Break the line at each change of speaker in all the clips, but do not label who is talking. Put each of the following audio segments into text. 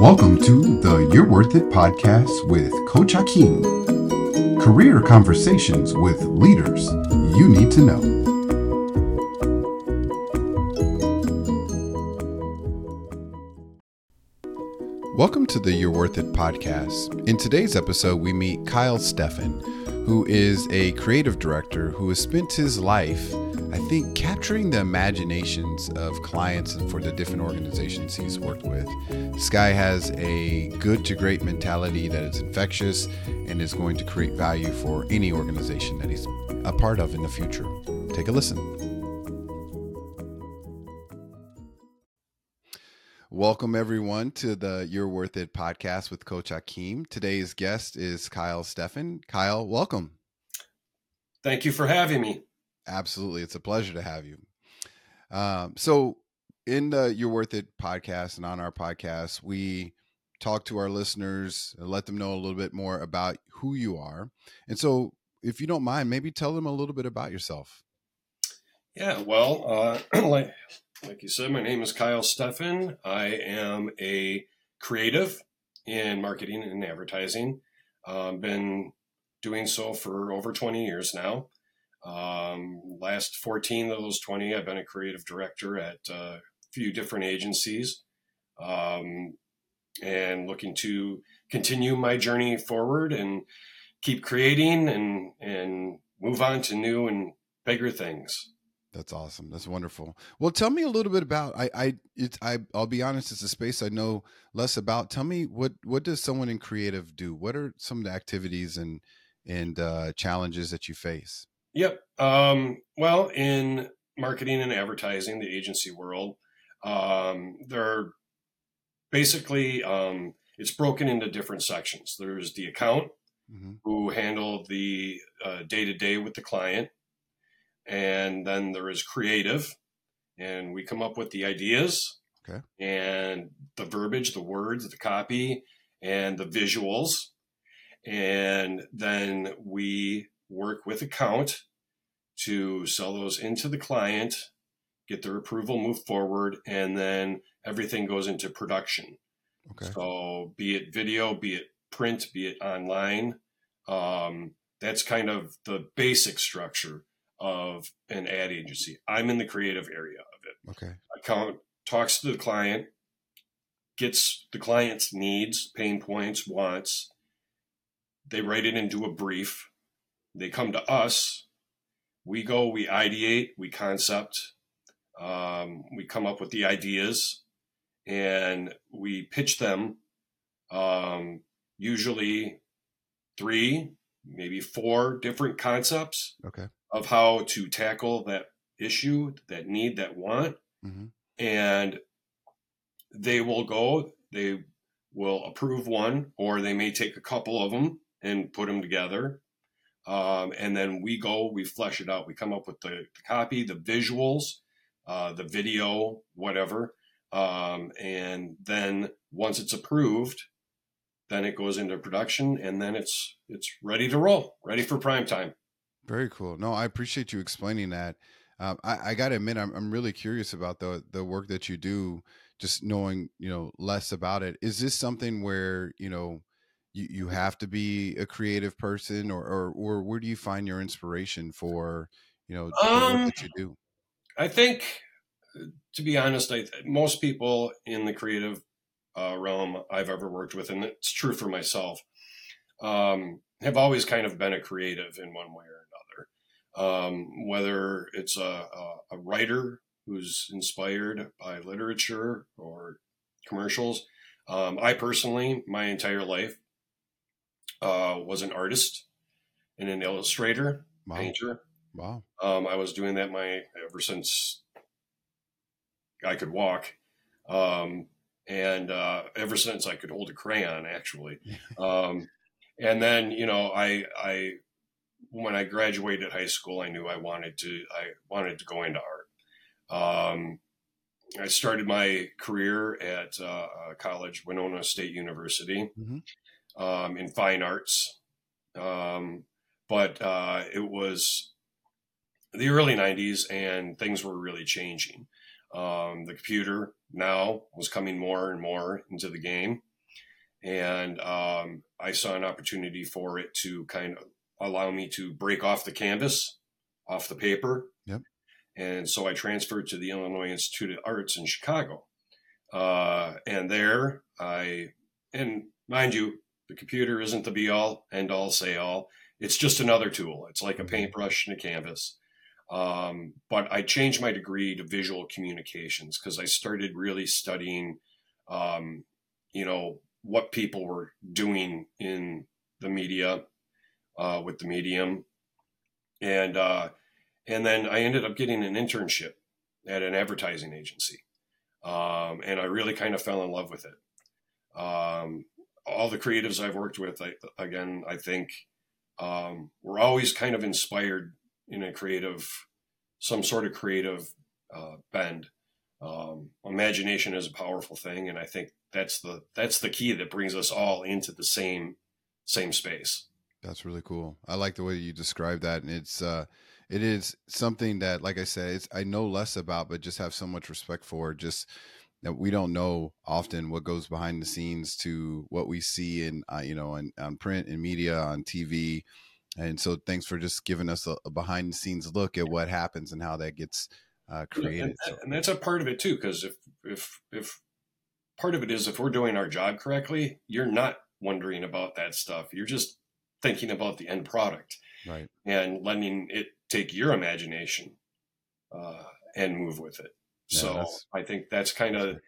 Welcome to the You're Worth It podcast with Coach Hakeem. Career conversations with leaders you need to know. Welcome to the You're Worth It podcast. In today's episode, we meet Kyle Steffen, who is a creative director who has spent his life I think capturing the imaginations of clients and for the different organizations he's worked with. Guy has a good to great mentality that is infectious and is going to create value for any organization that he's a part of in the future. Take a listen. Welcome, everyone, to the You're Worth It podcast with Coach Hakeem. Today's guest is Kyle Steffen. Kyle, welcome.
Thank you for having me.
Absolutely. It's a pleasure to have you. Um, so, in the You're Worth It podcast and on our podcast, we talk to our listeners and let them know a little bit more about who you are. And so, if you don't mind, maybe tell them a little bit about yourself.
Yeah, well, uh, like, like you said, my name is Kyle Steffen. I am a creative in marketing and advertising. Um, been doing so for over 20 years now. Um, last 14 of those 20, I've been a creative director at a few different agencies um, and looking to continue my journey forward and keep creating and, and move on to new and bigger things.
That's awesome. That's wonderful. Well, tell me a little bit about I I it's I I'll be honest, it's a space I know less about. Tell me what what does someone in creative do? What are some of the activities and and uh, challenges that you face?
Yep. Um, well, in marketing and advertising, the agency world, um, there are basically um, it's broken into different sections. There's the account mm-hmm. who handle the day to day with the client, and then there is creative, and we come up with the ideas okay. and the verbiage, the words, the copy, and the visuals, and then we work with account to sell those into the client, get their approval, move forward, and then everything goes into production. Okay. So, be it video, be it print, be it online, um, that's kind of the basic structure of an ad agency. I'm in the creative area of it.
Okay.
Account talks to the client, gets the client's needs, pain points, wants. They write it into a brief. They come to us we go, we ideate, we concept, um, we come up with the ideas, and we pitch them. Um, usually, three, maybe four different concepts
okay.
Of how to tackle that issue, that need, that want, mm-hmm. and they will go. They will approve one, or they may take a couple of them and put them together um, and then we go, we flesh it out. We come up with the, the copy, the visuals, uh, the video, whatever. Um, and then once it's approved, then it goes into production and then it's it's ready to roll, ready for prime time.
Very cool. No, I appreciate you explaining that. Um, I, I got to admit, I'm, I'm really curious about the the work that you do. Just knowing, you know, less about it. Is this something where you know you, you have to be a creative person or, or, or where do you find your inspiration for, you know, um, what you do?
I think, to be honest, I, most people in the creative uh, realm I've ever worked with, and it's true for myself, um, have always kind of been a creative in one way or another. Um, whether it's a, a, a, writer who's inspired by literature or commercials. Um, I personally, my entire life, uh, was an artist and an illustrator, wow. painter.
Wow.
Um, I was doing that my ever since I could walk, um, and uh, ever since I could hold a crayon, actually. um, and then you know, I I when I graduated high school, I knew I wanted to I wanted to go into art. Um, I started my career at uh, college, Winona State University. Mm-hmm um, in fine arts. Um, but uh, it was the early 90s and things were really changing. Um, the computer now was coming more and more into the game. and um, I saw an opportunity for it to kind of allow me to break off the canvas, off the paper.
Yep.
And so I transferred to the Illinois Institute of Arts in Chicago. Uh, and there I, and mind you, the computer isn't the be all, end all, say all. It's just another tool. It's like a mm-hmm. paintbrush and a canvas. Um, but I changed my degree to visual communications because I started really studying, um, you know, what people were doing in the media uh, with the medium, and uh, and then I ended up getting an internship at an advertising agency, um, and I really kind of fell in love with it. Um, all the creatives I've worked with, I, again, I think um, we're always kind of inspired in a creative, some sort of creative uh, bend. Um, imagination is a powerful thing, and I think that's the that's the key that brings us all into the same same space.
That's really cool. I like the way you describe that, and it's uh, it is something that, like I said, it's I know less about, but just have so much respect for. Just that we don't know often what goes behind the scenes to what we see in uh, you know on, on print and media on TV, and so thanks for just giving us a, a behind the scenes look at what happens and how that gets uh, created.
And, and that's a part of it too, because if if if part of it is if we're doing our job correctly, you're not wondering about that stuff. You're just thinking about the end product,
right?
And letting it take your imagination uh, and move with it. Yeah, so I think that's kind of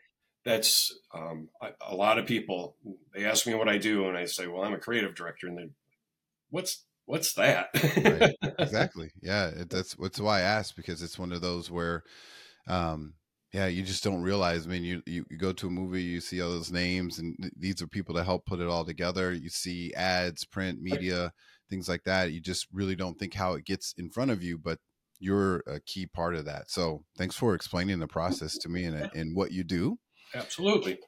that's um, a, a, lot of people. They ask me what I do, and I say, "Well, I'm a creative director," and they, "What's what's that?"
right. Exactly. Yeah, it, that's that's why I asked because it's one of those where. Um, yeah, you just don't realize. I mean, you, you, you go to a movie, you see all those names, and th- these are people that help put it all together. You see ads, print, media, things like that. You just really don't think how it gets in front of you, but you're a key part of that. So, thanks for explaining the process to me and and what you do.
Absolutely.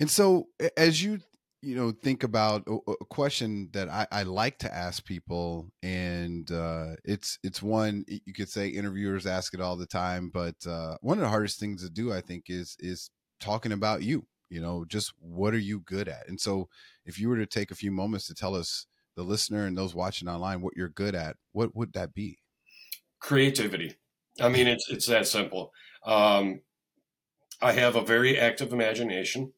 And so, as you you know think about a, question that I, I, like to ask people and uh, it's it's one you could say interviewers ask it all the time but uh, one of the hardest things to do i think is is talking about you you know just what are you good at? And so if you were to take a few moments to tell us the listener and those watching online what you're good at what would that be?
Creativity. I mean it's it's that simple. Um, i have a very active imagination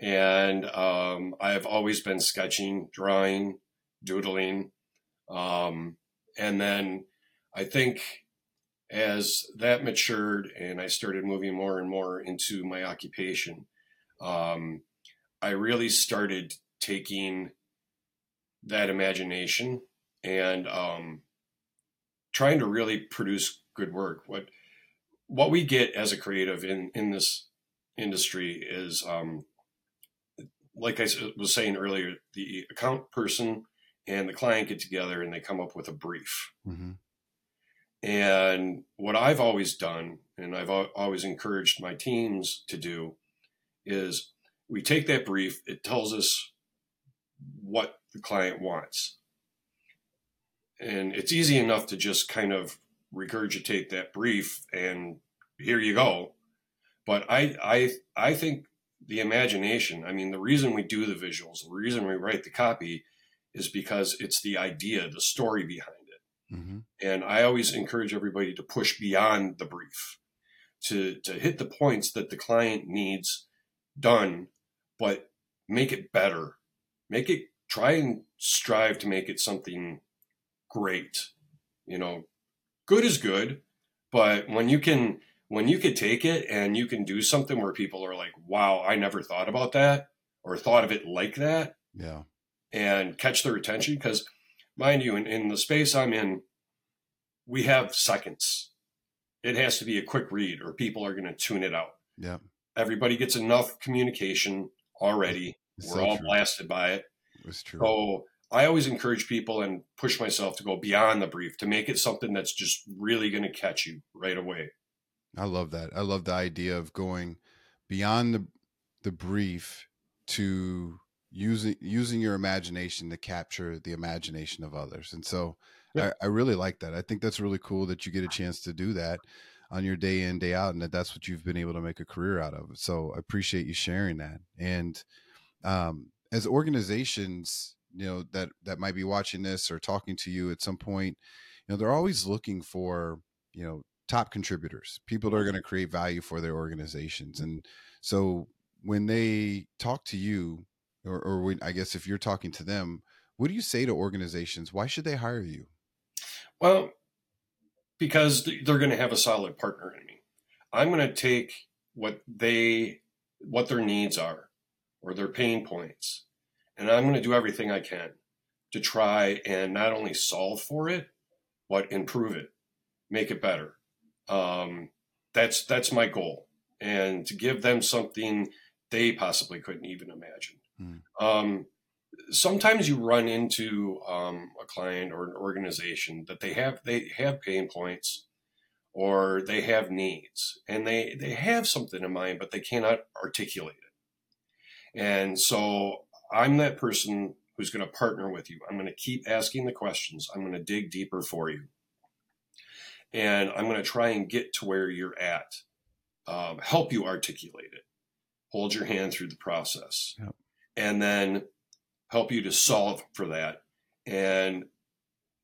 and um, I've always been sketching, drawing, doodling, um, and then I think as that matured and I started moving more and more into my occupation, um, I really started taking that imagination and um, trying to really produce good work. What what we get as a creative in in this industry is um, like I was saying earlier, the account person and the client get together and they come up with a brief. Mm-hmm. And what I've always done, and I've always encouraged my teams to do, is we take that brief, it tells us what the client wants. And it's easy enough to just kind of regurgitate that brief and here you go. But I I I think the imagination. I mean, the reason we do the visuals, the reason we write the copy is because it's the idea, the story behind it. Mm-hmm. And I always encourage everybody to push beyond the brief, to, to hit the points that the client needs done, but make it better. Make it, try and strive to make it something great. You know, good is good, but when you can when you could take it and you can do something where people are like, wow, I never thought about that or thought of it like that.
Yeah.
And catch their attention. Because, mind you, in, in the space I'm in, we have seconds. It has to be a quick read or people are going to tune it out.
Yeah.
Everybody gets enough communication already. It's We're so all true. blasted by it.
It's true.
So I always encourage people and push myself to go beyond the brief to make it something that's just really going to catch you right away.
I love that. I love the idea of going beyond the the brief to using using your imagination to capture the imagination of others. And so yeah. I, I really like that. I think that's really cool that you get a chance to do that on your day in day out and that that's what you've been able to make a career out of so i appreciate you sharing that and um, as organizations, you know that that might be watching this or talking to you at some point, you know they're always looking for you know top contributors, people that are going to create value for their organizations, and so when they talk to you, or, or when I guess if you're talking to them, what do you say to organizations? Why should they hire you?
Well, because they're going to have a solid partner in me. I'm going to take what they what their needs are or their pain points and I'm going to do everything I can to try and not only solve for it but improve it, make it better. Um, that's that's my goal. And to give them something they possibly couldn't even imagine. Mm. Um, sometimes you run into um, a client or an organization that they have they have pain points or they have needs and they they have something in mind but they cannot articulate it. And so i'm that person who's going to partner with you. I'm going to keep asking the questions. I'm going to dig deeper for you and i'm going to try and get to where you're at um, help you articulate it hold your hand through the process yep. and then help you to solve for that and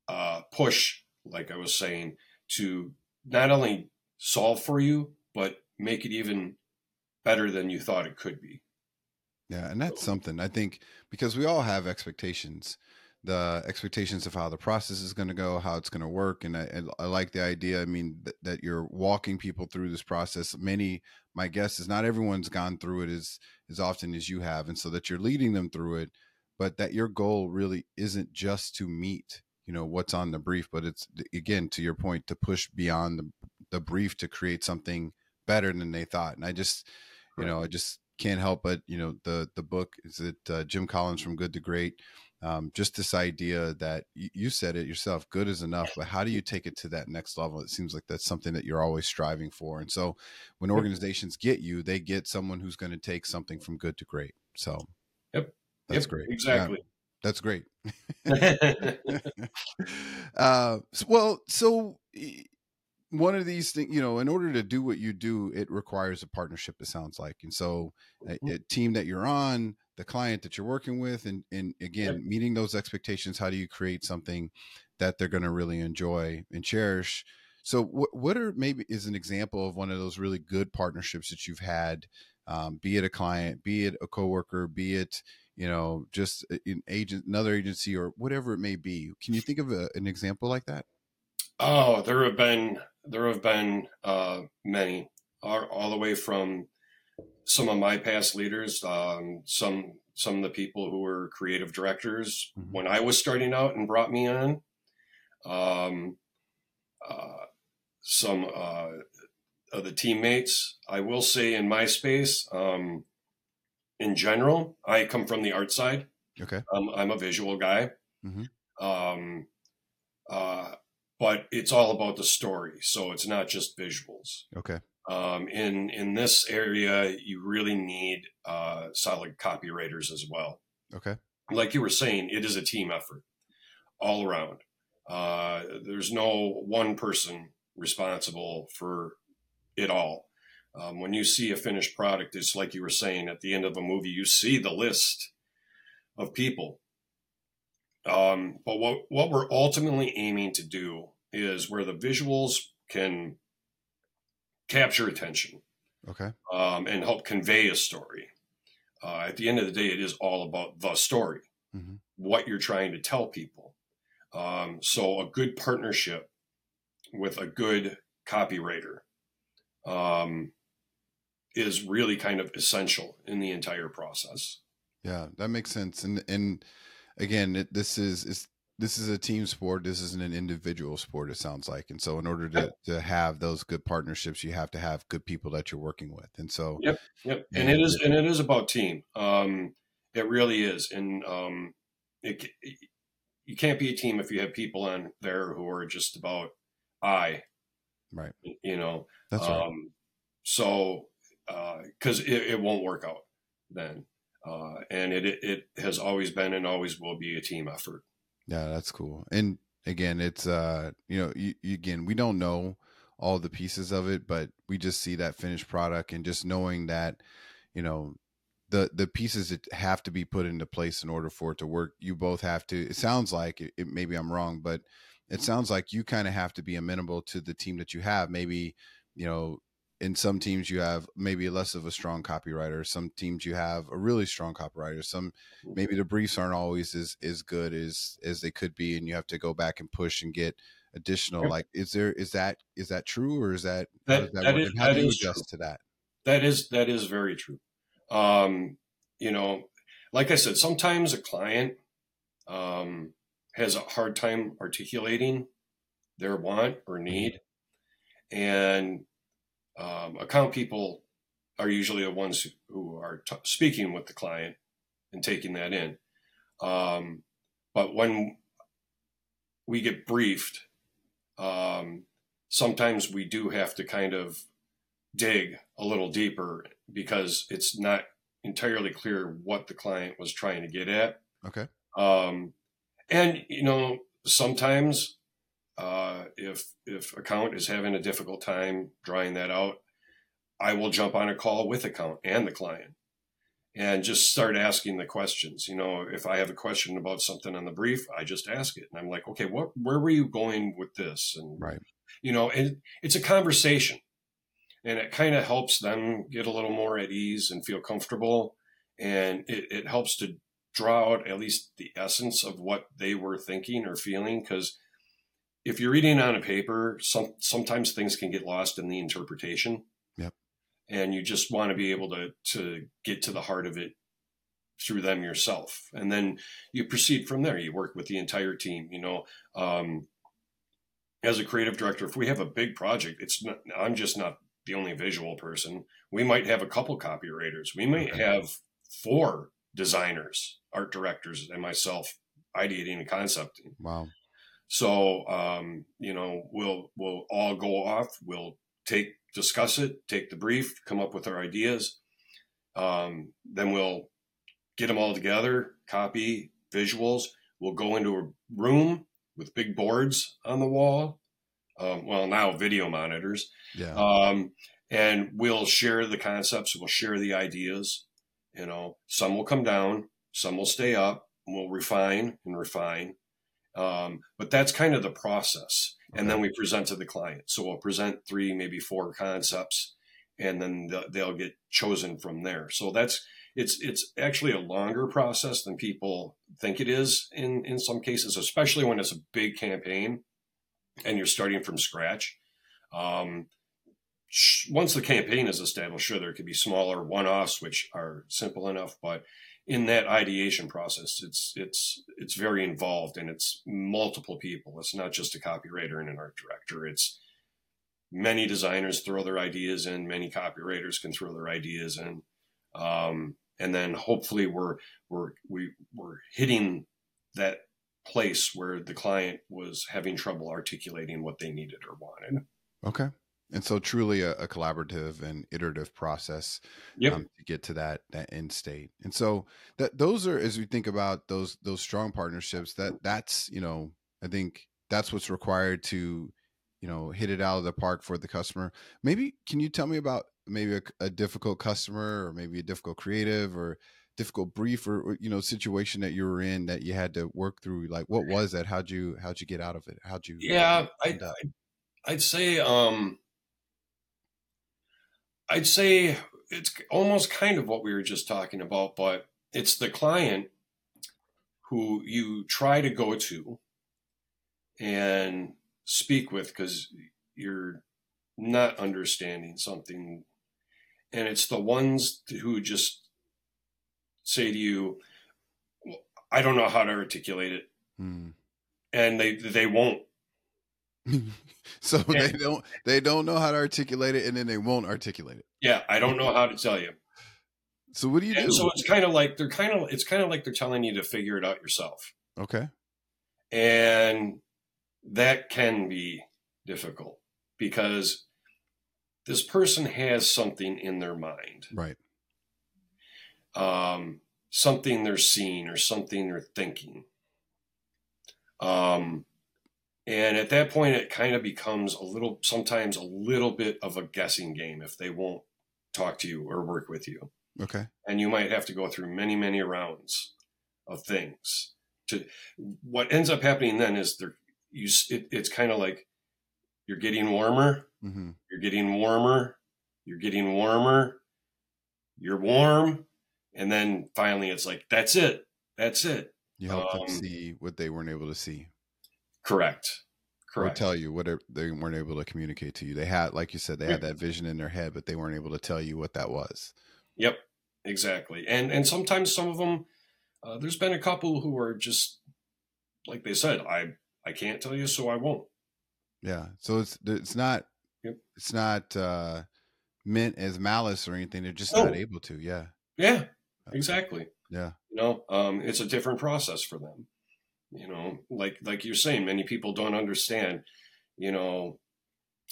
uh, push, like I was saying, to not only solve for you, but make it even better than you thought it could be.
Yeah, and that's something I think because we all have expectations, the expectations of how the process is going to go, how it's going to work, and I, I, like the idea. I mean th- that you're walking people through this process. Many, my guess is not everyone's gone through it as as often as you have, and so that you're leading them through it but that your goal really isn't just to meet you know what's on the brief but it's again to your point to push beyond the, the brief to create something better than they thought and i just you know i just can't help but you know the the book is it uh, jim collins from good to great um, just this idea that you, you said it yourself good is enough but how do you take it to that next level it seems like that's something that you're always striving for and so when organizations get you they get someone who's going to take something from good to great so
yep
that's yep, great.
Exactly. Yeah,
that's great. uh, well, so one of these things, you know, in order to do what you do, it requires a partnership. It sounds like, and so a, mm-hmm. a team that you're on, the client that you're working with, and and again, yep. meeting those expectations. How do you create something that they're going to really enjoy and cherish? So, what what are maybe is an example of one of those really good partnerships that you've had? Um, be it a client, be it a coworker, be it you know, just an agent, another agency, or whatever it may be. Can you think of a, an example like that?
Oh, there have been there have been uh, many, all, all, the way from some of my past leaders, um, some some of the people who were creative directors mm-hmm. when I was starting out and brought me on. Um, uh, some uh, of the teammates, I will say, in my space, um, in general. I come from the art side.
Okay.
Um, I'm a visual guy. Mm-hmm. Um, uh, but it's all about the story, so it's not just visuals.
Okay.
Um, in in this area, you really need uh, solid copywriters as well.
Okay.
Like you were saying, it is a team effort all around. Uh, there's no one person responsible for it all. Um, when you see a finished product, it's like you were saying at the end of a movie, you see the list of people. Um, but what, what we're ultimately aiming to do is where the visuals can capture attention
okay
um, and help convey a story uh, at the end of the day it is all about the story mm-hmm. what you're trying to tell people um, so a good partnership with a good copywriter um, is really kind of essential in the entire process.
Yeah, that makes sense. And and again, it, this is is this is a team sport. This isn't an individual sport. It sounds like, and so in order to yep. to have those good partnerships, you have to have good people that you're working with. And so,
yep, yep. And, and it is and it is about team. Um, it really is. And um, it, it you can't be a team if you have people on there who are just about I.
Right.
You know.
That's right.
Um, so because uh, it, it, won't work out then. Uh, and it, it has always been and always will be a team effort.
Yeah, that's cool. And again, it's uh, you know, you, you, again, we don't know all the pieces of it, but we just see that finished product and just knowing that, you know, the the pieces that have to be put into place in order for it to work. You both have to. It sounds like it, it maybe I'm wrong, but it sounds like you kind of have to be amenable to the team that you have. Maybe you know in some teams you have maybe less of a strong copywriter some teams you have a really strong copywriter some maybe the briefs aren't always as as good as as they could be and you have to go back and push and get additional like is there is that is that true or is that
that, is
that,
that is,
how do you
adjust
true. to that?
That is that is very true. Um you know like i said sometimes a client um has a hard time articulating their want or need and um, account people are usually the ones who are t- speaking with the client and taking that in. Um, but when we get briefed, um, sometimes we do have to kind of dig a little deeper because it's not entirely clear what the client was trying to get at.
Okay.
Um, and you know, sometimes uh, if if account is having a difficult time drawing that out, I will jump on a call with account and the client and just start asking the questions. You know, if I have a question about something on the brief, I just ask it, and I'm like, okay, what where were you going with this? And
right,
you know, and it's a conversation, and it kind of helps them get a little more at ease and feel comfortable, and it, it helps to draw out at least the essence of what they were thinking or feeling because if you're reading on a paper, some sometimes things can get lost in the interpretation.
Yep.
And you just want to be able to to get to the heart of it through them yourself, and then you proceed from there. You work with the entire team. You know, um, as a creative director, if we have a big project, it's not, I'm just not the only visual person. We might have a couple copywriters. We might okay. have four designers, art directors, and myself ideating and concepting.
Wow.
So um, you know, we'll we'll all go off. We'll take discuss it, take the brief, come up with our ideas. Um, then we'll get them all together, copy visuals. We'll go into a room with big boards on the wall. Um, well, now video monitors.
Yeah.
Um, and we'll share the concepts. We'll share the ideas. You know, some will come down, some will stay up. We'll refine and refine. Um, but that's kind of the process. Okay. And then we present to the client. So we'll present three, maybe four concepts, and then they'll get chosen from there. So that's it's it's actually a longer process than people think it is in in some cases, especially when it's a big campaign and you're starting from scratch. Um, once the campaign is established, sure, there could be smaller one-offs which are simple enough, but in that ideation process, it's it's it's very involved and it's multiple people. It's not just a copywriter and an art director. It's many designers throw their ideas in, many copywriters can throw their ideas in, um, and then hopefully we're we're we, we're hitting that place where the client was having trouble articulating what they needed or wanted.
Okay and so truly a, a, collaborative and iterative process
yep.
um, to get to that that end state. And so that those are as we think about those those strong partnerships that that's you know i think that's what's required to you know hit it out of the park for the customer. Maybe can you tell me about maybe a, a difficult customer or maybe a difficult creative or difficult brief or, or, you know situation that you were in that you had to work through? Like what was that? How'd you how'd you get out of it? How'd you
yeah I, i'd say um I'd say it's almost kind of what we were just talking about, but it's the client who you try to go to and speak with because you're not understanding something. And it's the ones who just say to you, well, I don't know how to articulate it.
Hmm.
And they, they won't.
so and, they don't they don't know how to articulate it and then they won't articulate it.
Yeah, I don't know how to tell you.
So what do you and do?
So it's kind of like they're kind of it's kind of like they're telling you to figure it out yourself.
Okay.
And that can be difficult because this person has something in their mind.
Right.
Um, something they're seeing or something they're thinking. Um, and at that point, it kind of becomes a little, sometimes a little bit of a guessing game if they won't talk to you or work with you.
Okay.
And you might have to go through many, many rounds of things. To what ends up happening then is there you it, it's kind of like you're getting warmer,
Mm-hmm.
you're getting warmer, you're getting warmer, you're warm, and then finally it's like that's it, that's it.
You help them
Um,
see what they weren't able to see,
Correct,
or
correct.
tell you what they- they weren't able to communicate to you. They had, like you said, they had that vision in their head, but they weren't able to tell you what that was.
Yep, exactly. And and sometimes some of them, uh, there's been a couple who are just like they said, I I can't tell you, so I won't.
Yeah. So it's it's not
Yep.
it's not uh meant as malice or anything. They're just
No.
not able to. Yeah.
Yeah, exactly.
Yeah.
You know, um, it's a different process for them. You know, like like you're saying, many people don't understand. You know,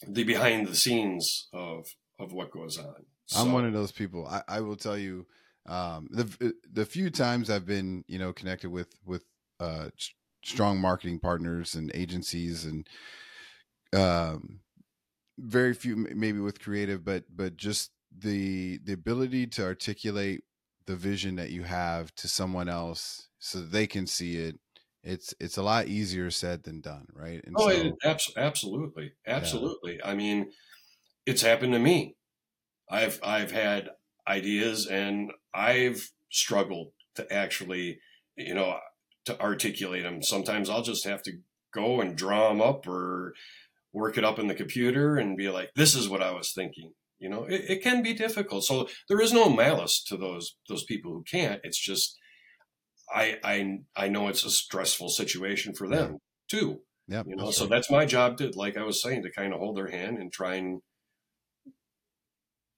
the behind the scenes of of what goes on.
I'm one of those people. I, I will tell you, um, the the few times I've been, you know, connected with with uh, strong marketing partners and agencies, and um, very few maybe with creative, but but just the the ability to articulate the vision that you have to someone else so they can see it. It's it's a lot easier said than done, right? And
Oh,
so,
it, abs- absolutely, absolutely. I mean, it's happened to me. I've I've had ideas, and I've struggled to actually, you know, to articulate them. Sometimes I'll just have to go and draw them up or work it up in the computer and be like, "This is what I was thinking." You know, it, it can be difficult. So there is no malice to those those people who can't. It's just I I I know it's a stressful situation for them too
yeah,
you know
that's
so
right.
that's my job to like i was saying to kind of hold their hand and try and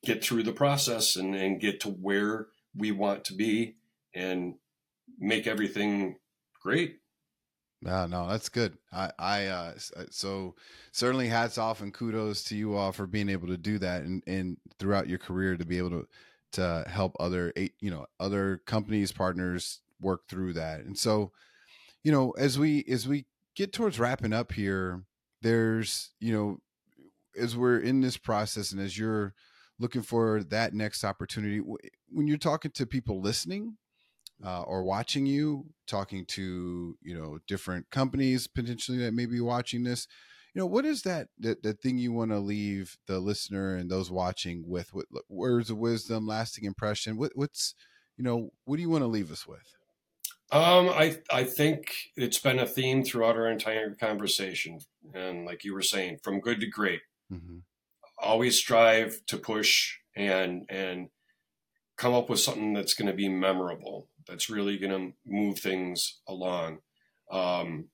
get through the process and, and get to where we want to be and make everything great
Yeah, no, that's good. I, I, uh, uh, so certainly hats off and kudos to you all for being able to do that and, and throughout your career to be able to, to help other, eight, you know, other companies, partners work through that. And so, you know, as we, as we get towards wrapping up here, there's, you know, as we're in this process and as you're looking for that next opportunity, when you're talking to people listening, uh, or watching you, talking to you know different companies potentially that may be watching this, you know what is that that, that thing you want to leave the listener and those watching with? What words of wisdom, lasting impression? What, what's you know what do you want to leave us with?
Um i i think it's been a theme throughout our entire conversation. And like you were saying from good to great.
Mm-hmm.
always strive to push and and come up with something that's going to be memorable that's really going to move things along. Um,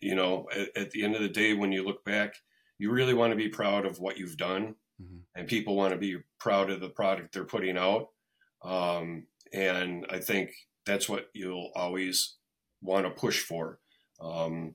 you know at, at the end of the day when you look back you really want to be proud of what you've done.
Mhm.
and people want to be proud of the product they're putting out. Um, and i think that's what you'll always want to push for. Um,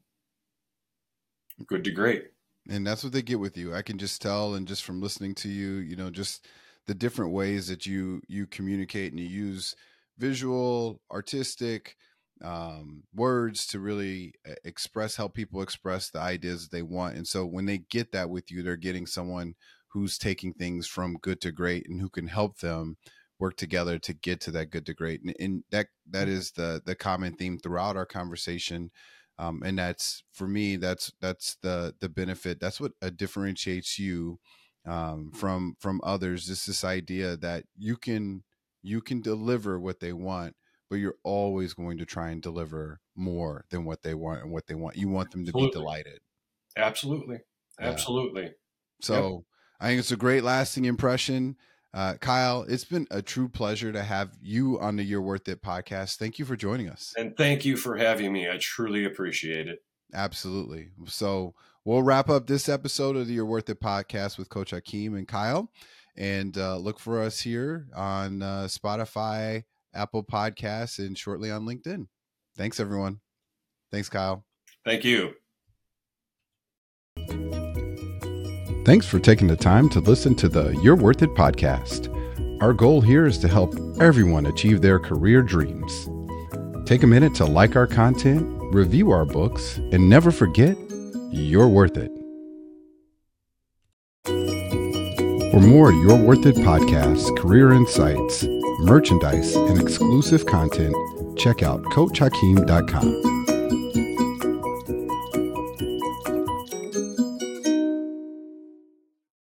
good to great.
And that's what they get with you. I can just tell and just from listening to you you know just the different ways that you you communicate and you use visual artistic um, words to really uh, express how people express the ideas they want. And so when they get that with you they're getting someone who's taking things from good to great and who can help them work together to get to that good to great and, and that that is the the common theme throughout our conversation um, and that's for me that's that's the the benefit that's what uh, differentiates you um, from from others is this idea that you can you can deliver what they want but you're always going to try and deliver more than what they want and what they want you want them to be delighted.
Absolutely.
Yeah.
absolutely.
So i think it's a great lasting impression uh, kyle it's been a true pleasure to have you on the you're worth it podcast thank you for joining us
And thank you for having me. I truly appreciate it.
Absolutely. So we'll wrap up this episode of the You're Worth It podcast with Coach Hakeem and Kyle. And uh, look for us here on uh, Spotify, Apple Podcasts, and shortly on LinkedIn. Thanks, everyone. Thanks, Kyle.
Thank you.
Thanks for taking the time to listen to the You're Worth It podcast. Our goal here is to help everyone achieve their career dreams. Take a minute to like our content, review our books, and never forget you're worth it. For more You're Worth It podcasts, career insights, merchandise, and exclusive content, check out CoachHakeem.com.